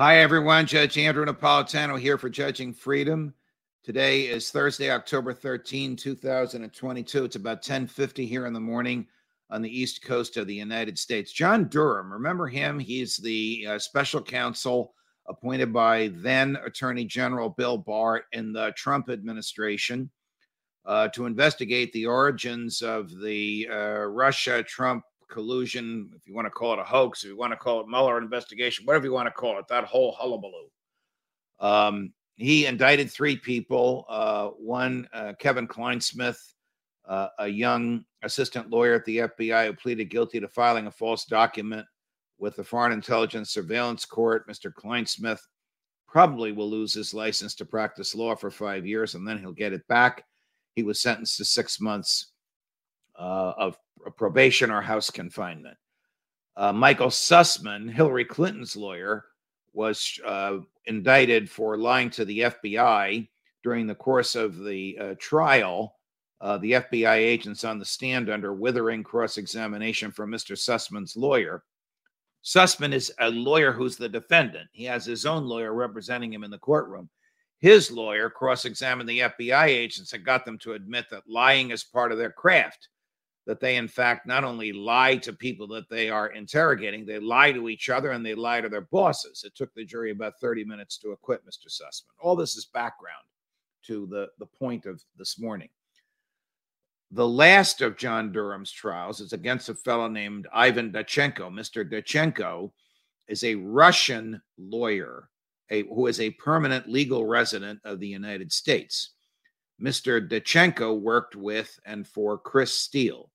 Hi, everyone. Judge Andrew Napolitano here for Judging Freedom. Today is Thursday, October 13, 2022. It's about 1050 here in the morning on the east coast of the United States. John Durham, remember him? He's the uh, special counsel appointed by then Attorney General Bill Barr in the Trump administration uh, to investigate the origins of the uh, Russia Trump collusion, if you want to call it a hoax, if you want to call it Mueller investigation, whatever you want to call it, that whole hullabaloo. Um, he indicted three people. Uh, one, uh, Kevin Clinesmith, uh, a young assistant lawyer at the FBI who pleaded guilty to filing a false document with the Foreign Intelligence Surveillance Court. Mr. Clinesmith probably will lose his license to practice law for five years and then he'll get it back. He was sentenced to six months uh, of probation or house confinement. Uh, Michael Sussmann, Hillary Clinton's lawyer, was uh, indicted for lying to the FBI during the course of the uh, trial. Uh, the FBI agents on the stand under withering cross examination from Mr. Sussmann's lawyer. Sussmann is a lawyer who's the defendant. He has his own lawyer representing him in the courtroom. His lawyer cross examined the FBI agents and got them to admit that lying is part of their craft that they, in fact, not only lie to people that they are interrogating, they lie to each other and they lie to their bosses. It took the jury about 30 minutes to acquit Mr. Sussmann. All this is background to the, the point of this morning. The last of John Durham's trials is against a fellow named Ivan Danchenko. Mr. Danchenko is a Russian lawyer a, who is a permanent legal resident of the United States. Mr. Danchenko worked with and for Chris Steele.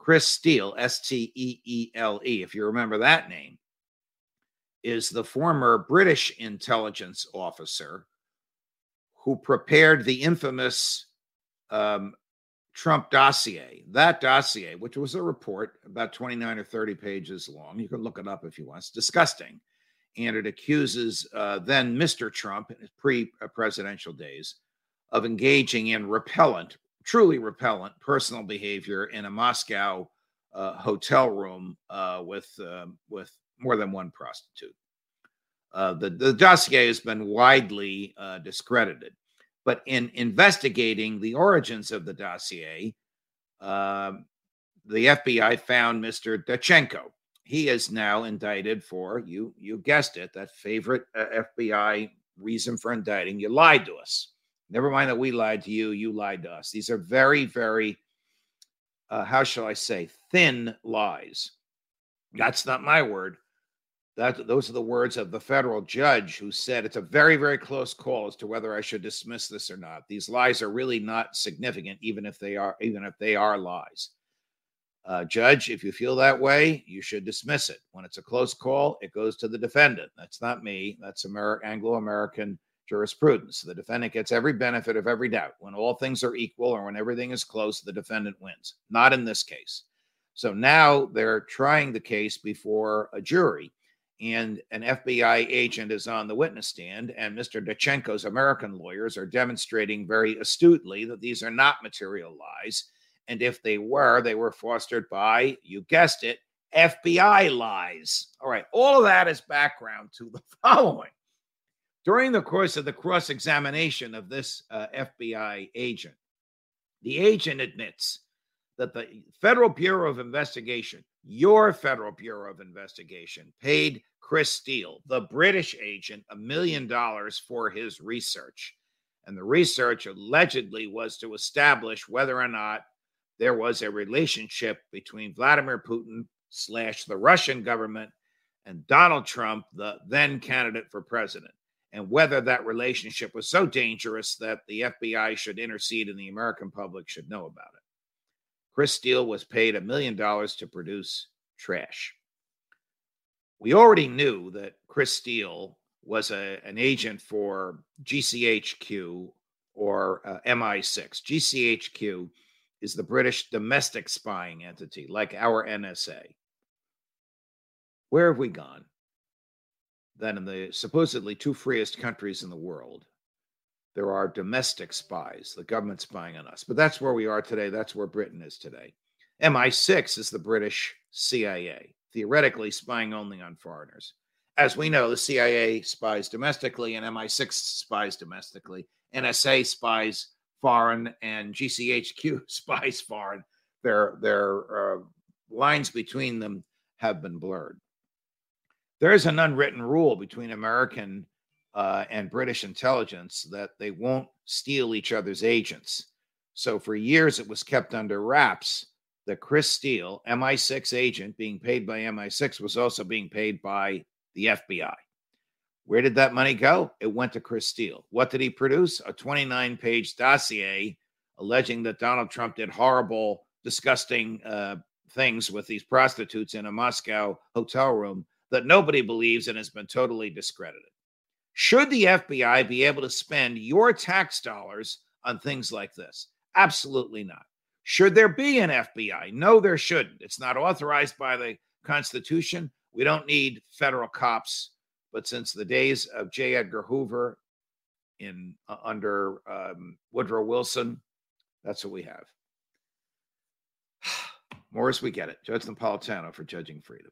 Chris Steele, S T E E L E, if you remember that name, is the former British intelligence officer who prepared the infamous um, Trump dossier. That dossier, which was a report about 29 or 30 pages long, you can look it up if you want, it's disgusting. And it accuses uh, then Mr. Trump in his pre presidential days of engaging in repellent truly repellent personal behavior in a Moscow uh, hotel room uh, with uh, with more than one prostitute. Uh, the, the dossier has been widely uh, discredited, but in investigating the origins of the dossier, um, the FBI found Mr. Danchenko. He is now indicted for you. You guessed it. That favorite uh, FBI reason for indicting. You lied to us. Never mind that we lied to you, you lied to us. These are very, very, uh, how shall I say, thin lies. That's not my word. That those are the words of the federal judge who said it's a very, very close call as to whether I should dismiss this or not. These lies are really not significant, even if they are, even if they are lies. Uh, judge, if you feel that way, you should dismiss it. When it's a close call, it goes to the defendant. That's not me. That's Amer- Anglo American jurisprudence. The defendant gets every benefit of every doubt. When all things are equal or when everything is close, the defendant wins. Not in this case. So now they're trying the case before a jury, and an FBI agent is on the witness stand, and Mr. Danchenko's American lawyers are demonstrating very astutely that these are not material lies. And if they were, they were fostered by, you guessed it, FBI lies. All right, all of that is background to the following. During the course of the cross examination of this uh, FBI agent, the agent admits that the Federal Bureau of Investigation, your Federal Bureau of Investigation, paid Chris Steele, the British agent, a million dollars for his research. And the research allegedly was to establish whether or not there was a relationship between Vladimir Putin slash the Russian government and Donald Trump, the then candidate for president and whether that relationship was so dangerous that the FBI should intercede and the American public should know about it. Chris Steele was paid a million dollars to produce trash. We already knew that Chris Steele was a, an agent for GCHQ or uh, MI6. GCHQ is the British domestic spying entity, like our NSA. Where have we gone? That in the supposedly two freest countries in the world, there are domestic spies, the government spying on us. But that's where we are today. That's where Britain is today. MI6 is the British CIA, theoretically spying only on foreigners. As we know, the CIA spies domestically and MI6 spies domestically. NSA spies foreign and GCHQ spies foreign. Their, their uh, lines between them have been blurred. There is an unwritten rule between American uh, and British intelligence that they won't steal each other's agents. So for years, it was kept under wraps that Chris Steele, MI6 agent being paid by MI6, was also being paid by the FBI. Where did that money go? It went to Chris Steele. What did he produce? A 29 page dossier alleging that Donald Trump did horrible, disgusting uh, things with these prostitutes in a Moscow hotel room that nobody believes and has been totally discredited. Should the FBI be able to spend your tax dollars on things like this? Absolutely not. Should there be an FBI? No, there shouldn't. It's not authorized by the Constitution. We don't need federal cops. But since the days of J. Edgar Hoover in uh, under um, Woodrow Wilson, that's what we have. More as we get it. Judge Napolitano for Judging Freedom.